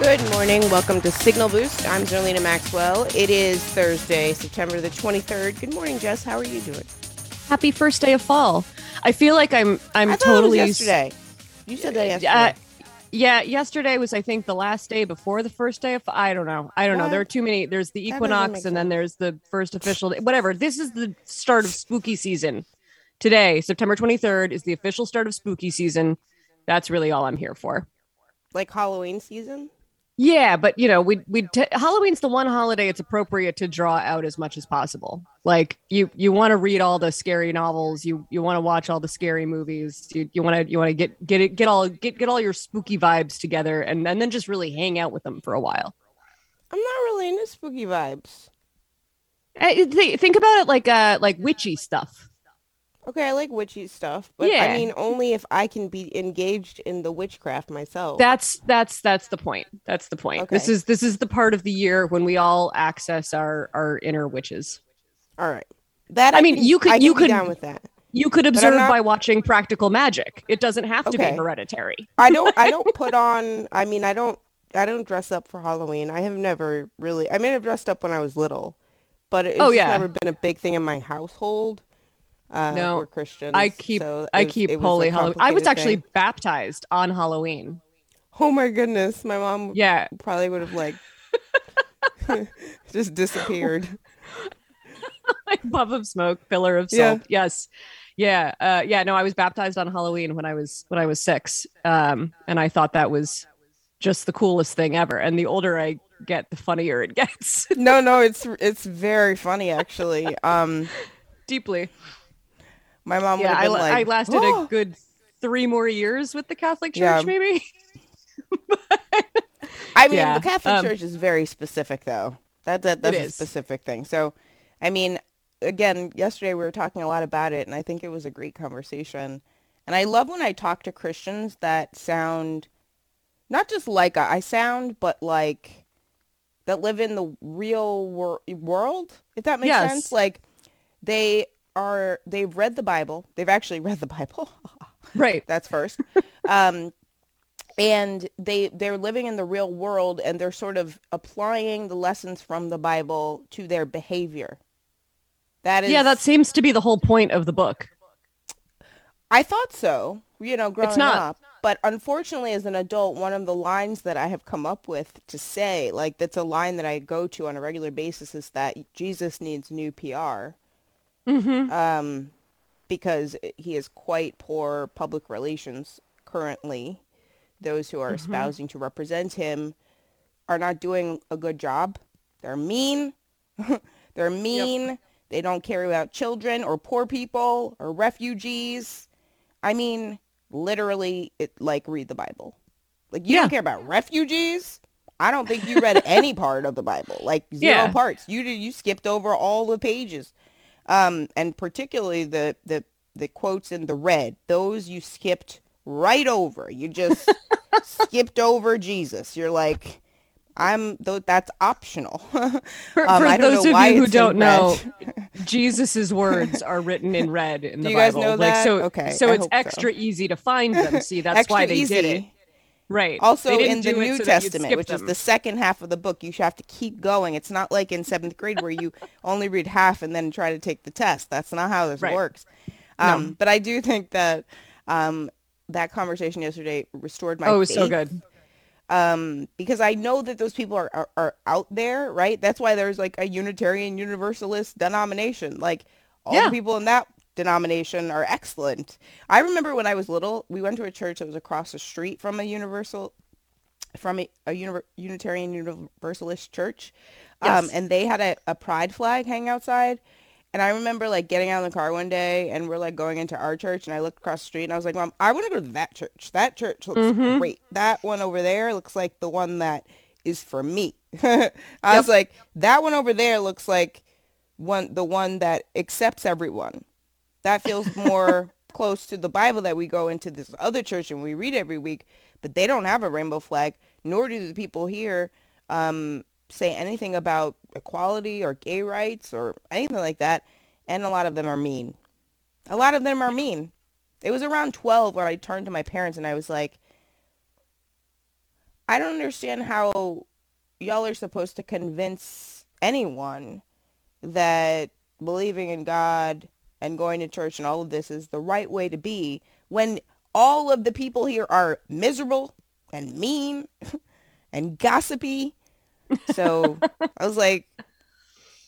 Good morning. Welcome to Signal Boost. I'm Zerlina Maxwell. It is Thursday, September the 23rd. Good morning, Jess. How are you doing? Happy first day of fall. I feel like I'm I'm I totally it was yesterday. You said that yesterday. Uh, yeah, yesterday was I think the last day before the first day of I don't know. I don't know. There are too many. There's the equinox and then there's the first official day. Whatever. This is the start of spooky season. Today, September 23rd is the official start of spooky season. That's really all I'm here for. like Halloween season? Yeah, but you know, we we t- Halloween's the one holiday it's appropriate to draw out as much as possible. Like you you want to read all the scary novels, you you want to watch all the scary movies, you you want to you want to get get it get all get get all your spooky vibes together and, and then just really hang out with them for a while. I'm not really into spooky vibes. Eh, th- think about it like uh like witchy stuff. Okay, I like witchy stuff, but Yeah. I mean only if I can be engaged in the witchcraft myself. That's that's that's the point. That's the point. This is this is the part of the year when we all access our our inner witches. All right. That I mean, can- you could- I you could- down with that. You could observe not- by watching Practical Magic. It doesn't have to Okay. be hereditary. I don't I don't put on I mean I don't I don't dress up for Halloween. I have never really I mean I've dressed up when I was little, but oh, it's Oh, yeah. never been a big thing in my household. Uh No, we're Christians. I keep so I was- keep it was a holy Halloween. I was actually thing. baptized on Halloween. Oh my goodness, my mom Yeah, probably would have like just disappeared. like puff of smoke, pillar of Yeah. salt. Yes, yeah, uh, yeah. No, I was baptized on Halloween when I was when I was six, um, and I thought that was just the coolest thing ever. And the older I get, the funnier it gets. No, no, it's it's very funny actually. Um Deeply. My mom would Yeah, have I, like, I lasted "Oh." a good three more years with the Catholic Church, Yeah. maybe. I mean, Yeah, the Catholic um, Church is very specific, though. That that that's a is. specific thing. So, I mean, again, yesterday we were talking a lot about it, and I think it was a great conversation. And I love when I talk to Christians that sound not just like I sound, but like that live in the real wor- world. If that makes Yes. sense, like they are. They've read the Bible. They've actually read the Bible. Right. That's first. um, and they they're living in the real world and they're sort of applying the lessons from the Bible to their behavior. That is Yeah, that seems to be the whole point of the book. I thought so, you know, growing it's not. up. But unfortunately as an adult, one of the lines that I have come up with to say, like that's a line that I go to on a regular basis is that Jesus needs new PR. Mm-hmm. um, because he has quite poor public relations currently. Those who are Mhm. espousing to represent him are not doing a good job. They're mean. They're mean. They don't care about children or poor people or refugees. I mean, literally, it like read the Bible. Like you Yeah. don't care about refugees. I don't think you read any part of the Bible. Like zero Yeah. parts. You did. You skipped over all the pages um, and particularly the, the the quotes in the red. Those you skipped right over. You just skipped over Jesus. You're like, I'm though that's optional. For, Um, for I those know of why you who don't know. Jesus's words are written in red in Do the you guys know like that? so, Okay, so I it's hope so. extra easy to find them. See, that's Extra why they easy. did it. Right. Also in the New so Testament, which is the second half of the book, you have to keep going. It's not like in seventh grade where you only read half and then try to take the test. That's not how this Right. works. No. Um, But I do think that um, that conversation yesterday restored my oh, it was so good. um, because I know that those people are, are, are out there, right? That's why there's like a Unitarian Universalist denomination. Like all Yeah. the people in that denomination are excellent. I remember when I was little, we went to a church that was across the street from a universal, from a, a Unitarian Universalist church, um, and they had a, a pride flag hanging outside. And I remember like getting out in the car one day and we're like going into our church and I looked across the street and I was like, Mom, I want to go to that church. That church looks Mhm. great. That one over there looks like the one that is for me. I was like, that one over there looks like one the one that accepts everyone. That feels more close to the Bible that we go into this other church and we read every week, but they don't have a rainbow flag, nor do the people here um, say anything about equality or gay rights or anything like that. And a lot of them are mean. A lot of them are mean. It was around 12 where I turned to my parents and I was like, I don't understand how y'all are supposed to convince anyone that believing in God and going to church and all of this is the right way to be when all of the people here are miserable and mean and gossipy. So I was like,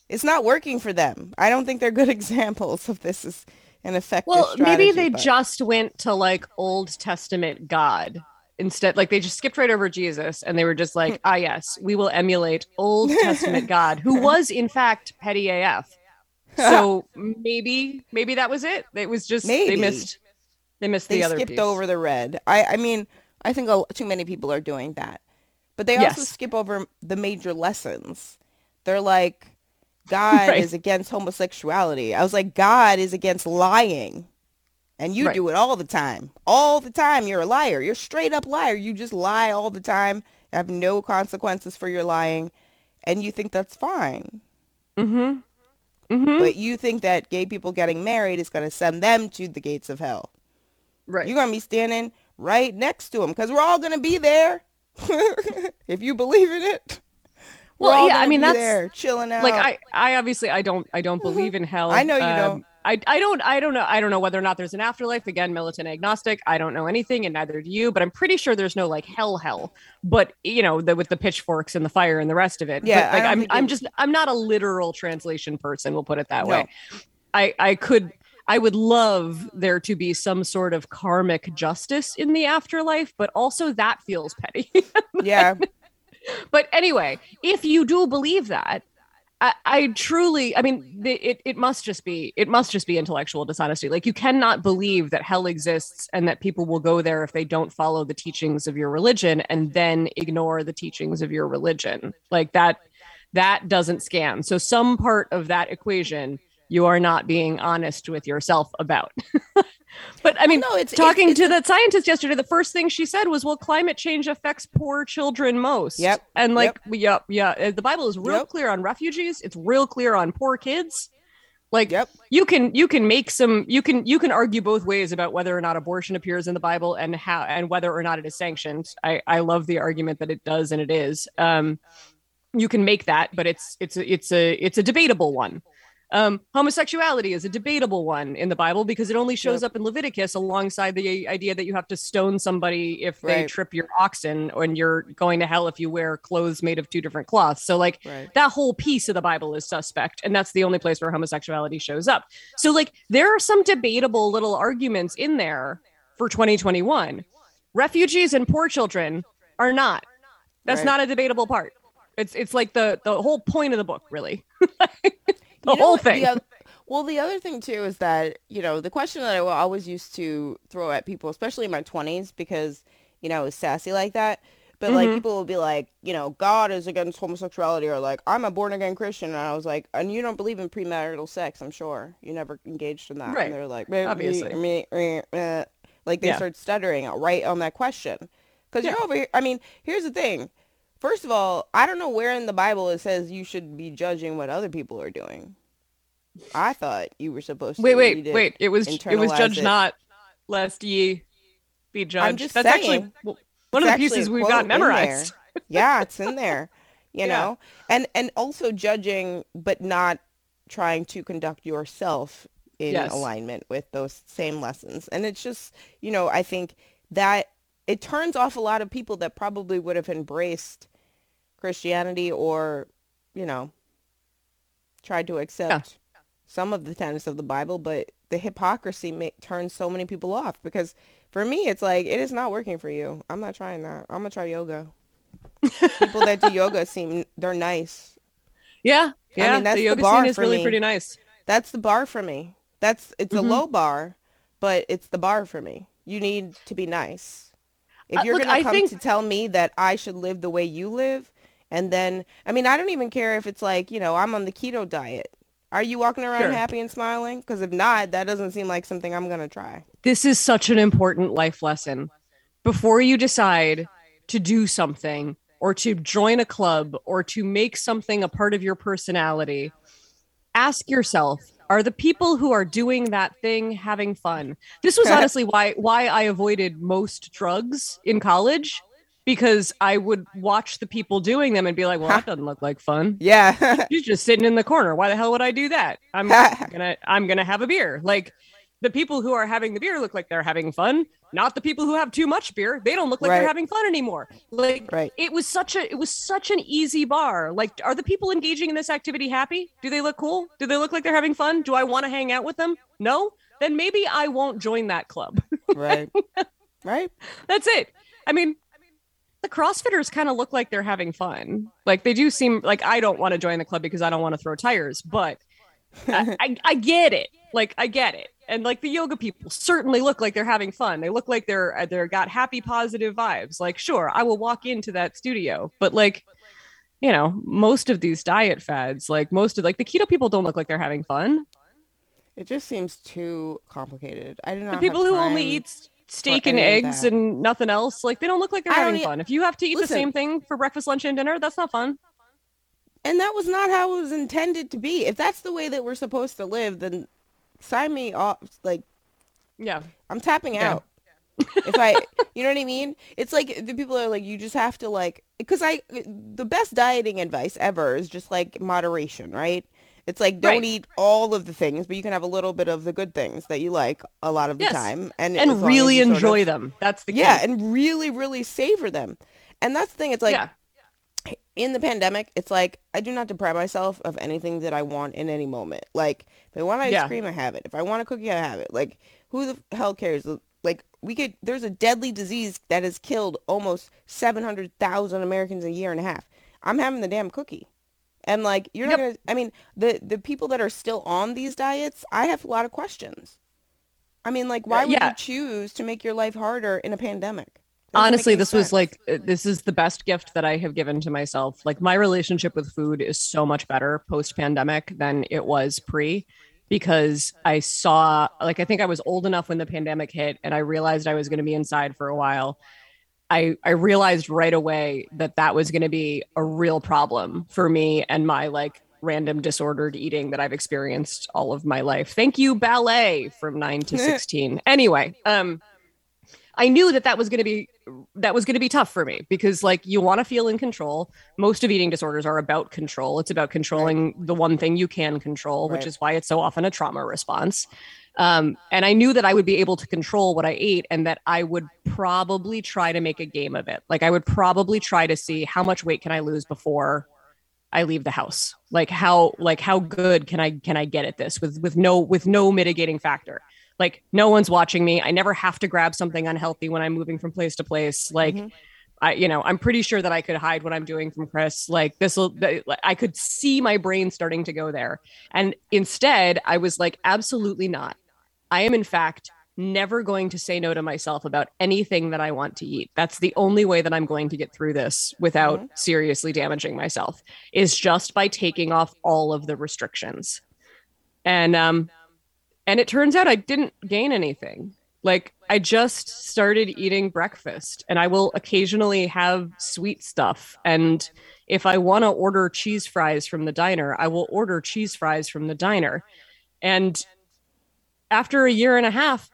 it's not working for them. I don't think they're good examples of this is an effective. Well, maybe they but- just went to like Old Testament God instead. Like they just skipped right over Jesus and they were just like, ah, yes, we will emulate Old Testament God, who was in fact petty AF. So maybe, maybe that was it. It was just they missed, they missed they the other skipped piece. over the red. I, I mean, I think a, too many people are doing that, but they also Yes. skip over the major lessons. They're like, God Right. is against homosexuality. I was like, God is against lying, and you Right. do it all the time. All the time, you're a liar. You're a straight up liar. You just lie all the time. Have no consequences for your lying, and you think that's fine. Mm-hmm. Mm-hmm. But you think that gay people getting married is going to send them to the gates of hell. Right. You're going to be standing right next to them because we're all going to be there. if you believe in it. We're Well, yeah, I mean, that's- there, chilling out. like I, I obviously I don't I don't believe in hell. I know you Um, don't. I, I don't I don't know I don't know whether or not there's an afterlife. Again, militant agnostic. I don't know anything, and neither do you. But I'm pretty sure there's no like hell hell. But you know, the, with the pitchforks and the fire and the rest of it. Yeah, But, like I'm I'm just I'm not a literal translation person. We'll put it that No. way. I I could. I would love there to be some sort of karmic justice in the afterlife, but also that feels petty. yeah, but anyway, if you do believe that, I, I truly, I mean, the, it it must just be it must just be intellectual dishonesty. Like you cannot believe that hell exists and that people will go there if they don't follow the teachings of your religion and then ignore the teachings of your religion. Like that that doesn't scan. So some part of that equation you are not being honest with yourself about. but I mean, no, it's talking it's, to the scientist yesterday, the first thing she said was, "Well, climate change affects poor children most." Yep, And like, yep. yep, yeah. uh, The Bible is real Yep. clear on refugees. It's real clear on poor kids. Like, Yep. you can you can make some you can you can argue both ways about whether or not abortion appears in the Bible and how and whether or not it is sanctioned. I I love the argument that it does and it is. Um, you can make that, but it's it's a, it's a it's a debatable one. Um, homosexuality is a debatable one in the Bible because it only shows Yep. up in Leviticus alongside the idea that you have to stone somebody if they Right. trip your oxen and you're going to hell if you wear clothes made of two different cloths. So like Right. that whole piece of the Bible is suspect, and that's the only place where homosexuality shows up. So like there are some debatable little arguments in there for 2021. Refugees and poor children are not. That's Right. not a debatable part. It's it's like the the whole point of the book, really. the You know whole thing. The oth- well, the other thing too is that you know the question that I will always used to throw at people, especially in my twenties, because you know I was sassy like that. But like Mhm. people will be like, you know, God is against homosexuality, or like I'm a born again Christian, and I was like, and you don't believe in premarital sex, I'm sure you never engaged in that. Right. And they're like, "Meh, meh, Obviously. meh." like they Yeah. start stuttering right on that question, because Yeah. you're over here. I mean, here's the thing. First of all, I don't know where in the Bible it says you should be judging what other people are doing. I thought you were supposed to wait, wait, it. wait. It was it was judge it. not, lest ye be judged. just That's actually saying. w- one of the pieces we've got memorized. yeah, it's in there. You Yeah. know, and and also judging, but not trying to conduct yourself in Yes. alignment with those same lessons. And it's just, you know, I think that it turns off a lot of people that probably would have embraced Christianity or, you know, tried to accept some of the tenets of the Bible, but the hypocrisy ma- turns so many people off because for me, it's like, it is not working for you. I'm not trying that. I'm going to try yoga. people that do yoga seem, they're nice. Yeah, yeah. I mean, that's the the yoga bar scene is for really me. pretty nice. That's the bar for me. That's, it's Mhm. a low bar, but it's the bar for me. You need to be nice. If Uh, you're look, gonna come think- to tell me that I should live the way you live, and then, I mean, I don't even care if it's like, you know, I'm on the keto diet Are you walking around Sure. happy and smiling? Because if not, that doesn't seem like something I'm gonna try. This is such an important life lesson. Before you decide to do something or to join a club or to make something a part of your personality, ask yourself, are the people who are doing that thing having fun? This was honestly why why I avoided most drugs in college because I would watch the people doing them and be like, "Well, that doesn't look like fun." Yeah. She's just sitting in the corner. Why the hell would I do that? I'm gonna I'm gonna have a beer. Like the people who are having the beer look like they're having fun, not the people who have too much beer. They don't look like Right. they're having fun anymore. Like Right. it was such a it was such an easy bar. Like are the people engaging in this activity happy? Do they look cool? Do they look like they're having fun? Do I want to hang out with them? No? Then maybe I won't join that club. right. Right. That's it. I mean, the CrossFitters kind of look like they're having fun. Like they do seem like I don't want to join the club because I don't want to throw tires, but I, I, I get it. Like I get it. And like the yoga people certainly look like they're having fun. They look like they're uh, they're got happy, positive vibes. Like sure, I will walk into that studio, but like you know, most of these diet fads, like most of like the keto people don't look like they're having fun. It just seems too complicated. I do not. Know. The people who only eat steak and eggs and nothing else, like they don't look like they're having fun. If you have to eat Listen. the same thing for breakfast, lunch, and dinner, that's not fun. And that was not how it was intended to be. If that's the way that we're supposed to live, then sign me off. Like Yeah. I'm tapping Yeah. out. if I, you know what I mean? It's like the people are like, you just have to like, because I, the best dieting advice ever is just like moderation, right? It's like don't Right. eat all of the things, but you can have a little bit of the good things that you like a lot of the Yes. time, and And really as you sort enjoy of- them. That's the key. Yeah, and really, really savor them. And that's the thing. It's like yeah. In the pandemic, it's like I do not deprive myself of anything that I want in any moment. Like if I want ice Yeah. cream, I have it. If I want a cookie, I have it. Like who the hell cares? Like we could. There's a deadly disease that has killed almost seven hundred thousand Americans a year and a half. I'm having the damn cookie. And like you're not gonna. I mean, the the people that are still on these diets, I have a lot of questions. I mean, like, why uh, would yeah. you choose to make your life harder in a pandemic? Honestly, this was like uh, this is the best gift that I have given to myself. Like my relationship with food is so much better post pandemic than it was pre because I saw like I think I was old enough when the pandemic hit and I realized I was going to be inside for a while. I I realized right away that that was going to be a real problem for me and my like random disordered eating that I've experienced all of my life. Thank you ballet from 9 to 16. Anyway, um I knew that that was going to be that was going to be tough for me because like you want to feel in control. Most of eating disorders are about control. It's about controlling the one thing you can control, which is why it's so often a trauma response. Um, and I knew that I would be able to control what I ate and that I would probably try to make a game of it. Like I would probably try to see how much weight can I lose before I leave the house. Like how like how good can I can I get at this with with no with no mitigating factor. Like no one's watching me. I never have to grab something unhealthy when I'm moving from place to place. Like Mhm. I you know, I'm pretty sure that I could hide what I'm doing from Chris. Like this will I could see my brain starting to go there. And instead, I was like absolutely not. I am in fact never going to say no to myself about anything that I want to eat. That's the only way that I'm going to get through this without Mhm. seriously damaging myself is just by taking off all of the restrictions. And um and it turns out I didn't gain anything. Like I just started eating breakfast and I will occasionally have sweet stuff and if I want to order cheese fries from the diner, I will order cheese fries from the diner. And after a year and a half,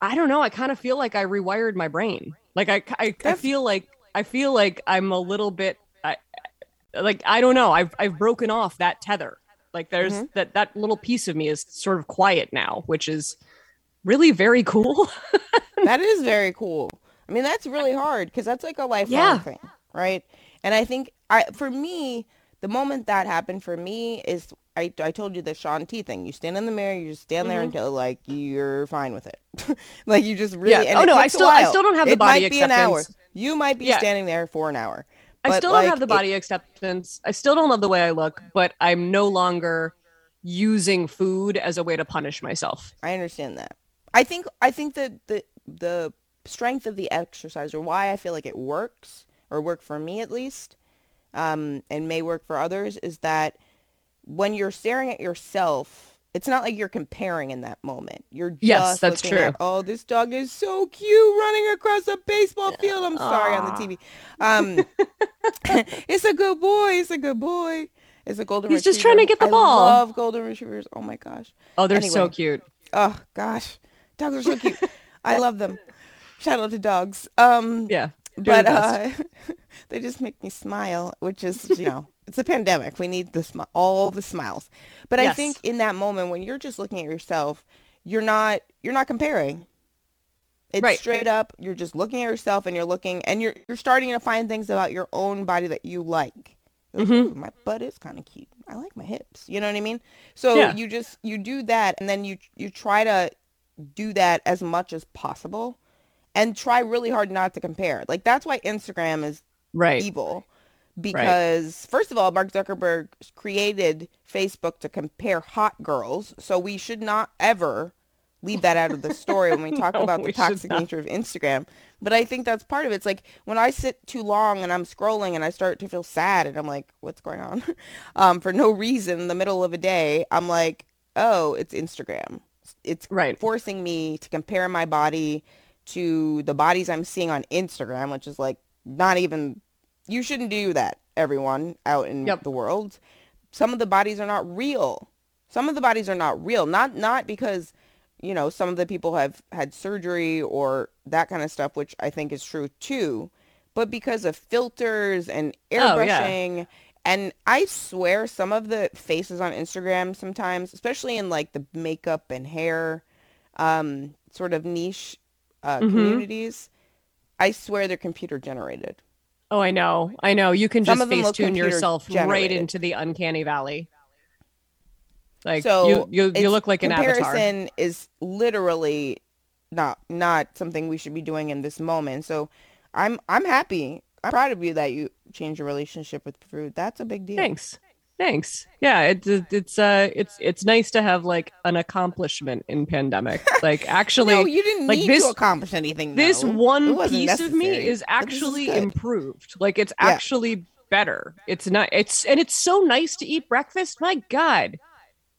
I don't know, I kind of feel like I rewired my brain. Like I I, I feel like I feel like I'm a little bit I, like I don't know, I've I've broken off that tether. Like there's Mhm. that that little piece of me is sort of quiet now, which is really very cool. that is very cool. I mean, that's really hard because that's like a lifelong Yeah. thing, right? And I think I, for me, the moment that happened for me is I, I told you the Shaun T thing. You stand in the mirror, you just stand there Mhm. until like you're fine with it. like you just really. Yeah. Oh, no, I still- I still don't have the it body might be an hour. You might be Yeah. standing there for an hour. I But, still don't have the it- body acceptance. I still don't love the way I look, but I'm no longer using food as a way to punish myself. I understand that. I think I think that the the strength of the exercise or why I feel like it works or work for me at least, um, and may work for others is that when you're staring at yourself, it's not like you're comparing in that moment. You're just Yes, that's true. at, oh, this dog is so cute running across a baseball field. I'm sorry on the TV. Um, it's a good boy. It's a good boy. It's a golden retriever. He's just trying to get the I ball. love golden retrievers. Oh my gosh. Oh, they're so cute. Oh gosh. Dogs are so cute. I love them. Shout out to dogs. Um, Yeah. But uh, they just make me smile, which is you know it's a pandemic. We need the smi- all the smiles. But I think in that moment when you're just looking at yourself, you're not you're not comparing. It's Right. straight up. You're just looking at yourself and you're looking and you're you're starting to find things about your own body that you like. Mhm. My butt is kind of cute. I like my hips. You know what I mean? So Yeah. you just you do that and then you you try to do that as much as possible and try really hard not to compare. Like that's why Instagram is right. evil because first of all Mark Zuckerberg created Facebook to compare hot girls, so we should not ever leave that out of the story when we talk No, about the toxic nature of Instagram. But I think that's part of it. It's like when I sit too long and I'm scrolling and I start to feel sad and I'm like, what's going on? um, for no reason in the middle of a day, I'm like, oh, it's Instagram. It's Right. forcing me to compare my body to the bodies I'm seeing on Instagram, which is like not even you shouldn't do that, everyone out in Yep. the world. Some of the bodies are not real. Some of the bodies are not real. Not not because, you know, some of the people have had surgery or that kind of stuff, which I think is true too, but because of filters and Oh, yeah. airbrushing. And I swear some of the faces on Instagram sometimes, especially in like the makeup and hair um, sort of niche uh, Mhm. communities, I swear they're computer generated. Oh, I know. I know. You can Some just face tune yourself right into the uncanny valley. Like so you, you, you look like an avatar. comparison is literally not not something we should be doing in this moment. So I'm I'm happy. I'm proud of you that you changed your relationship with food. That's a big deal. Thanks. Thanks. Yeah, it's it's uh it's it's nice to have like an accomplishment in pandemic. Like actually no, you didn't like need this- to accomplish anything. this though. It one piece of me is this is actually improved. Like it's Yeah. actually better. It's not it's and it's so nice to eat breakfast. My god.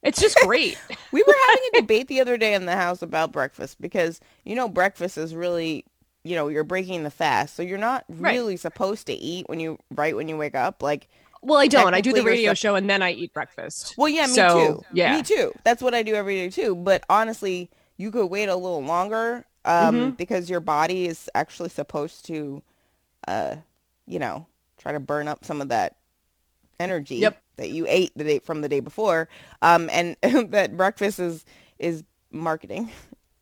It's just great. We were having a debate the other day in the house about breakfast because you know breakfast is really you know you're breaking the fast, so you're not Right. really supposed to eat when you right when you wake up. Like, well, I don't. I do the radio show and then I eat breakfast. well, yeah, me So, too. yeah. me too. That's what I do every day too. But honestly, you could wait a little longer um, Mhm. because your body is actually supposed to, uh, you know, try to burn up some of that energy Yep. that you ate the day from the day before. Um, and that breakfast is is marketing.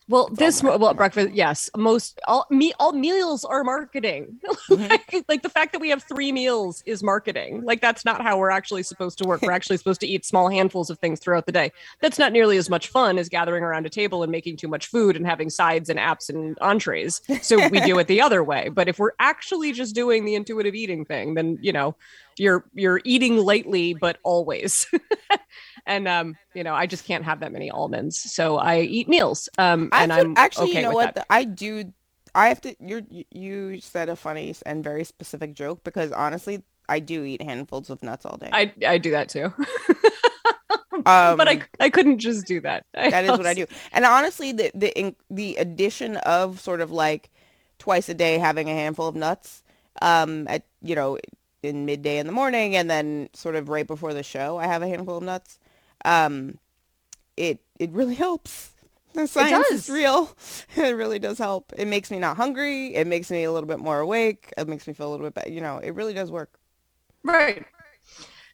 Well, all this well breakfast, yes. Most all me all meals are marketing. Mhm. like, like the fact that we have three meals is marketing. Like that's not how we're actually supposed to work. We're actually supposed to eat small handfuls of things throughout the day. That's not nearly as much fun as gathering around a table and making too much food and having sides and apps and entrees. So we do it the other way. But if we're actually just doing the intuitive eating thing, then you know, you're you're eating lightly but always. and um, you know, I just can't have that many almonds. So I eat meals. Um I and I'm actually, okay you know what? The- I do. I have to. You you said a funny and very specific joke because honestly, I do eat handfuls of nuts all day. I I do that too. um, but I I couldn't just do that. that is what I do. And honestly, the the in, the addition of sort of like twice a day having a handful of nuts, um, at you know in midday in the morning, and then sort of right before the show, I have a handful of nuts. Um, it it really helps. The science is does. real. It really does help. It makes me not hungry. It makes me a little bit more awake. It makes me feel a little bit better. You know, it really does work. Right.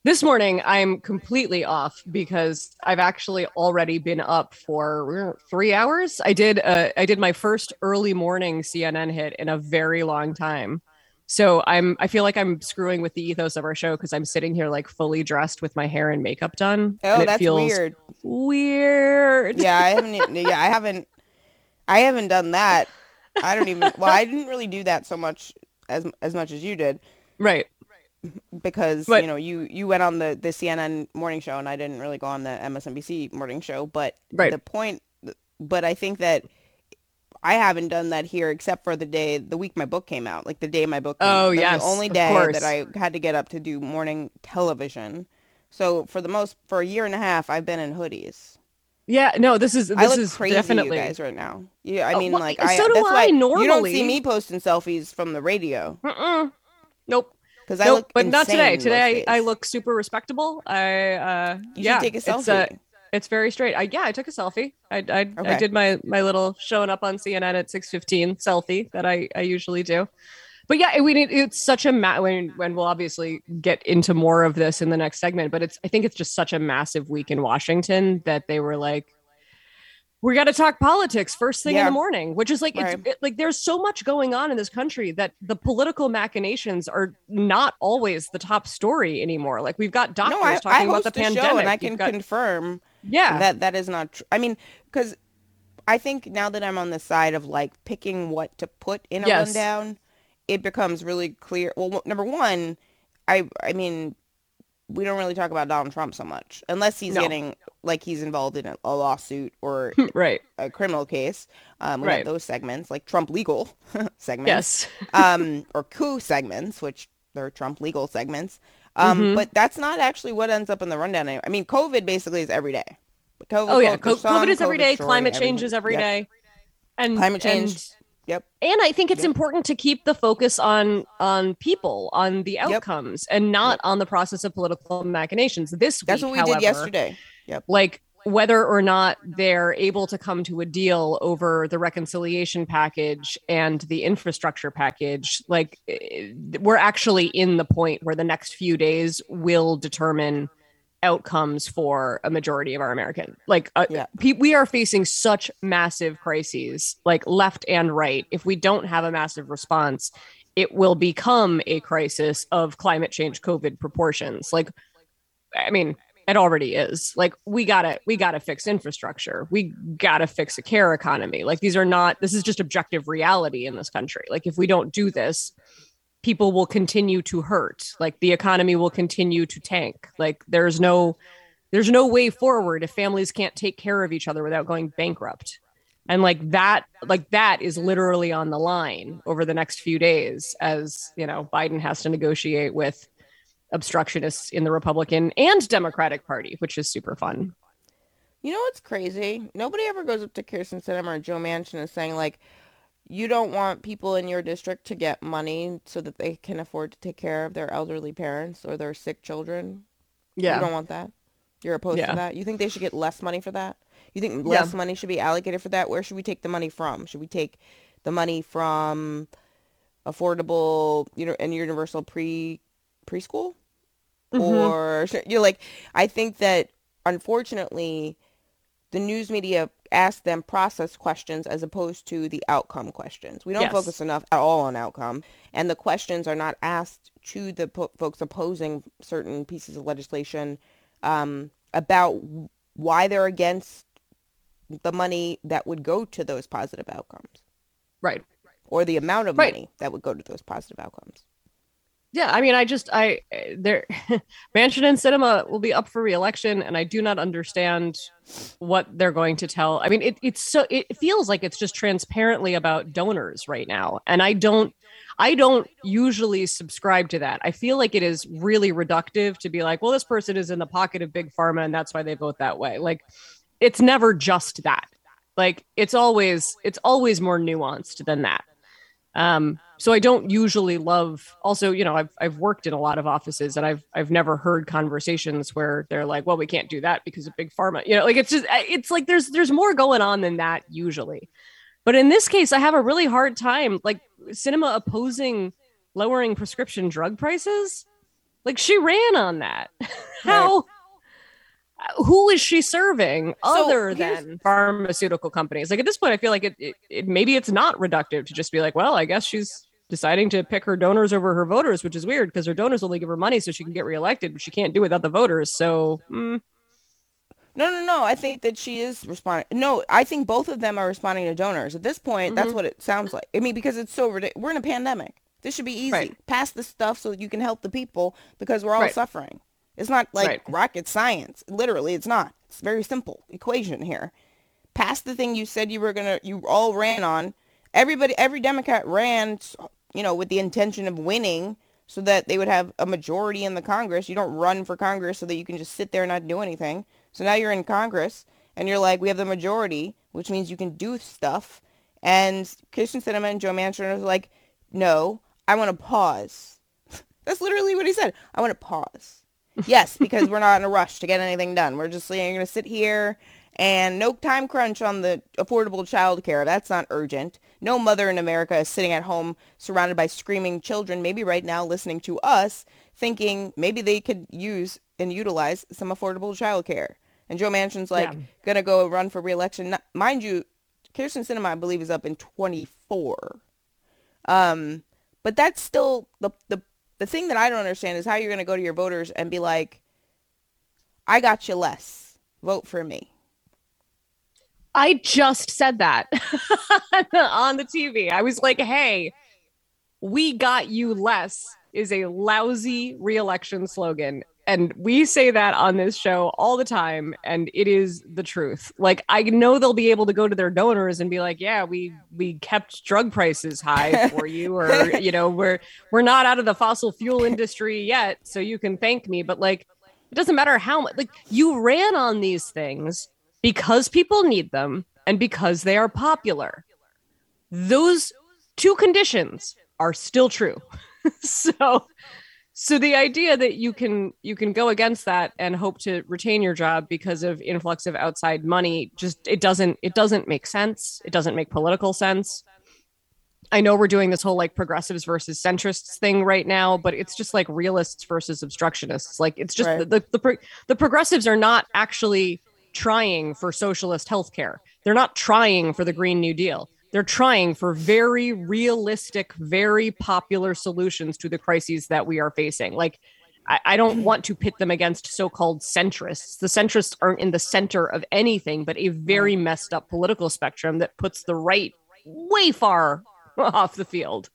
This morning I'm completely off because I've actually already been up for three hours. I did uh, I did my first early morning CNN hit in a very long time. So I'm I feel like I'm screwing with the ethos of our show because I'm sitting here like fully dressed with my hair and makeup done. Oh, that's feels weird. Weird. yeah, I haven't. Yeah, I haven't. I haven't done that. I don't even. Well, I didn't really do that so much as as much as you did Right. because But- you know you you went on the the CNN morning show and I didn't really go on the MSNBC morning show. But Right. the point. But I think that I haven't done that here except for the day the week my book came out, like the day my book. Came Oh, out. That was yes, the only day that I had to get up to do morning television. So for the most for a year and a half, I've been in hoodies. Yeah, no, this is this I look is crazy, definitely you guys, right now. Yeah, I Oh, mean, well, like so I. do that's I why You don't see me posting selfies from the radio. Nope. because I nope, look. but not today. Today I, I look super respectable. I uh You yeah, should take a it's selfie. It's very straight. I yeah, I took a selfie. I I, I did my my little showing up on CNN at 6:15 selfie that I I usually do. But yeah, we need, it's such a ma- when when we'll obviously get into more of this in the next segment, but it's I think it's just such a massive week in Washington that they were like we got to talk politics first thing in the morning, which is like it's Right. it, like there's so much going on in this country that the political machinations are not always the top story anymore. Like we've got doctors no, I, talking I about the pandemic, and I can got- confirm yeah, that that is not true. I mean, because I think now that I'm on the side of like picking what to put in a Yes. rundown, it becomes really clear. Well, number one, I I mean, we don't really talk about Donald Trump so much unless he's No. getting like he's involved in a, a lawsuit or right, a criminal case. Um, we Right. have those segments like Trump legal segments. yes, um, or coup segments, which they're Trump legal segments. Um, Mhm. But that's not actually what ends up in the rundown. I mean, COVID basically is every day. COVID, oh yeah, COVID COVID is every day, climate change is every Yep. day, and Climate change. and- Yep. and I think it's Yep. important to keep the focus on on people, on the Yep. outcomes, and not on the process of political machinations. This That's week, what we did yesterday. Yep. like whether or not they're able to come to a deal over the reconciliation package and the infrastructure package like eh, we're actually in the point where the next few days will determine outcomes for a majority of our american like uh, Yeah. pe- we are facing such massive crises like left and right if we don't have a massive response it will become a crisis of climate change covid proportions like i mean it already is. Like we gotta we gotta fix infrastructure. We gotta fix a care economy. Like these are not this is just objective reality in this country. Like if we don't do this people will continue to hurt. Like the economy will continue to tank. Like there's no there's no way forward if families can't take care of each other without going bankrupt. And like that like that is literally on the line over the next few days as you know biden has to negotiate with obstructionists in the republican and democratic party which is super fun You know what's crazy? Nobody ever goes up to Kyrsten Sinema or Joe Manchin and saying like, you don't want people in your district to get money so that they can afford to take care of their elderly parents or their sick children. Yeah. You don't want that. You're opposed Yeah. to that. You think they should get less money for that? You think Yeah. less money should be allocated for that? Where should we take the money from? Should we take the money from affordable, you know, and universal pre preschool, Mhm. or you're like, I think that unfortunately, the news media ask them process questions as opposed to the outcome questions. We don't Yes. focus enough at all on outcome, and the questions are not asked to the po- folks opposing certain pieces of legislation um, about why they're against the money that would go to those positive outcomes right or the amount of Right. money that would go to those positive outcomes. Yeah i mean i just i there Manchin and Sinema will be up for reelection and i do not understand what they're going to tell. I mean it, it's so it feels like it's just transparently about donors right now and i don't i don't usually subscribe to that. I feel like it is really reductive to be like well this person is in the pocket of big pharma and that's why they vote that way. Like it's never just that. Like it's always it's always more nuanced than that um so i don't usually love also you know i've i've worked in a lot of offices and i've i've never heard conversations where they're like well we can't do that because of big pharma. You know like it's just it's like there's there's more going on than that usually. But in this case i have a really hard time like Sinema opposing lowering prescription drug prices. Like she ran on that. How who is she serving So, other here's- than pharmaceutical companies like at this point i feel like it, it, it maybe it's not reductive to just be like well i guess she's deciding to pick her donors over her voters which is weird because her donors only give her money so she can get reelected but she can't do without the voters so mm, No, no, no. I think that she is responding. No, I think both of them are responding to donors. At this point, that's Mhm. what it sounds like. I mean, because it's so ridiculous. We're in a pandemic. This should be easy. Right. Pass the stuff so that you can help the people because we're all Right. suffering. It's not like Right. rocket science. Literally, it's not. It's very simple equation here. Pass the thing you said you were gonna. You all ran on. Everybody, every Democrat ran, you know, with the intention of winning so that they would have a majority in the Congress. You don't run for Congress so that you can just sit there and not do anything. So now you're in Congress and you're like, we have the majority, which means you can do stuff. And Kyrsten Sinema and Joe Manchin are like, no, I want to pause. That's literally what he said. I want to pause. Yes, because we're not in a rush to get anything done. We're just going to sit here and no time crunch on the affordable child care. That's not urgent. No mother in America is sitting at home surrounded by screaming children, maybe right now listening to us, thinking maybe they could use and utilize some affordable child care. And Joe Manchin's like yeah. gonna go run for reelection. Mind you, Kyrsten Sinema, I believe, is up in 24. Um, but that's still the the the thing that I don't understand is how you're gonna go to your voters and be like, I got you less. Vote for me. I just said that on the TV. I was like, hey, we got you less is a lousy reelection slogan. And we say that on this show all the time, and it is the truth. Like I know they'll be able to go to their donors and be like, "Yeah, we we kept drug prices high for you," or you know, we're we're not out of the fossil fuel industry yet, so you can thank me. But like, it doesn't matter how much. Like you ran on these things because people need them and because they are popular. Those two conditions are still true. so so the idea that you can you can go against that and hope to retain your job because of influx of outside money just it doesn't it doesn't make sense. It doesn't make political sense. I know we're doing this whole like progressives versus centrists thing right now, but it's just like realists versus obstructionists. Like it's just right. the the, the, the progressives are not actually trying for socialist health care They're not trying for the Green New Deal. They're trying for very realistic, very popular solutions to the crises that we are facing. Like, I, I don't want to pit them against so called centrists. The centrists aren't in the center of anything but a very messed up political spectrum that puts the right way far off the field.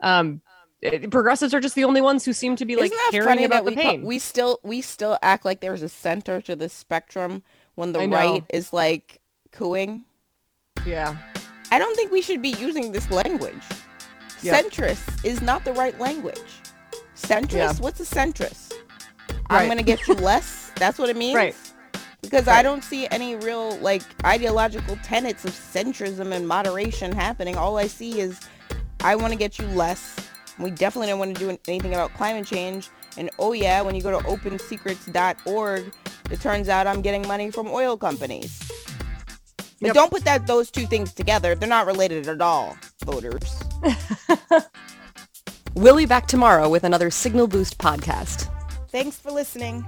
Um, progressives are just the only ones who seem to be like caring about the pain. we still we still act like there's a center to the spectrum when the right is like cooing. Yeah. I don't think we should be using this language. Yep. Centrist is not the right language. Centrist? Yeah. What's a centrist? Right. I'm going to get you less? That's what it means? Right. Because right. I don't see any real like ideological tenets of centrism and moderation happening. All I see is I want to get you less we definitely don't want to do anything about climate change. And oh yeah, when you go to opensecrets.org, it turns out I'm getting money from oil companies. But yep. don't put that those two things together. They're not related at all, voters. we'll be back tomorrow with another Signal Boost podcast. Thanks for listening.